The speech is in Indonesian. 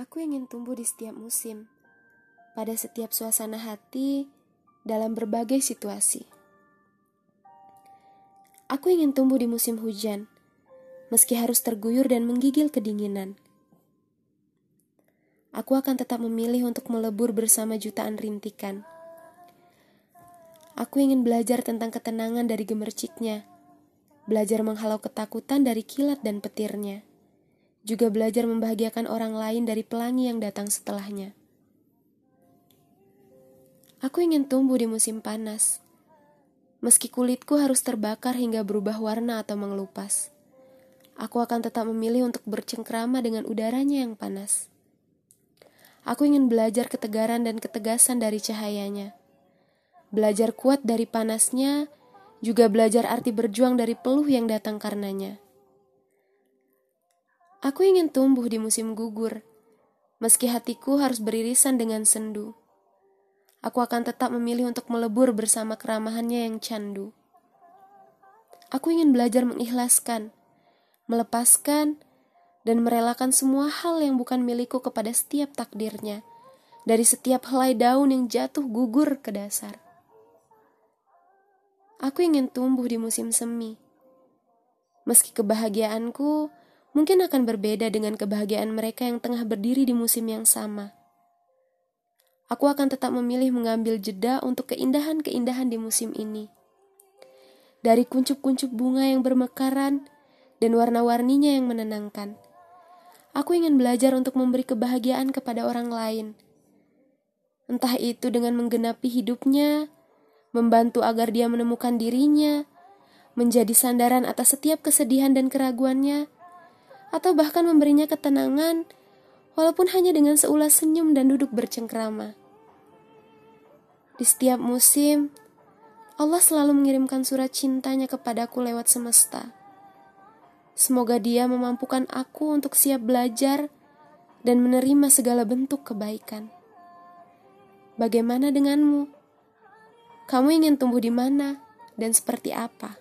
Aku ingin tumbuh di setiap musim, pada setiap suasana hati, dalam berbagai situasi. Aku ingin tumbuh di musim hujan, meski harus terguyur dan menggigil kedinginan. Aku akan tetap memilih untuk melebur bersama jutaan rintikan. Aku ingin belajar tentang ketenangan dari gemerciknya, belajar menghalau ketakutan dari kilat dan petirnya juga belajar membahagiakan orang lain dari pelangi yang datang setelahnya. Aku ingin tumbuh di musim panas, meski kulitku harus terbakar hingga berubah warna atau mengelupas. Aku akan tetap memilih untuk bercengkrama dengan udaranya yang panas. Aku ingin belajar ketegaran dan ketegasan dari cahayanya, belajar kuat dari panasnya, juga belajar arti berjuang dari peluh yang datang karenanya. Aku ingin tumbuh di musim gugur, meski hatiku harus beririsan dengan sendu. Aku akan tetap memilih untuk melebur bersama keramahannya yang candu. Aku ingin belajar mengikhlaskan, melepaskan, dan merelakan semua hal yang bukan milikku kepada setiap takdirnya, dari setiap helai daun yang jatuh gugur ke dasar. Aku ingin tumbuh di musim semi. Meski kebahagiaanku mungkin akan berbeda dengan kebahagiaan mereka yang tengah berdiri di musim yang sama. Aku akan tetap memilih mengambil jeda untuk keindahan-keindahan di musim ini. Dari kuncup-kuncup bunga yang bermekaran dan warna-warninya yang menenangkan. Aku ingin belajar untuk memberi kebahagiaan kepada orang lain. Entah itu dengan menggenapi hidupnya, membantu agar dia menemukan dirinya, menjadi sandaran atas setiap kesedihan dan keraguannya, atau bahkan memberinya ketenangan, walaupun hanya dengan seulas senyum dan duduk bercengkrama. Di setiap musim, Allah selalu mengirimkan surat cintanya kepadaku lewat semesta. Semoga Dia memampukan aku untuk siap belajar dan menerima segala bentuk kebaikan. Bagaimana denganmu? Kamu ingin tumbuh di mana dan seperti apa?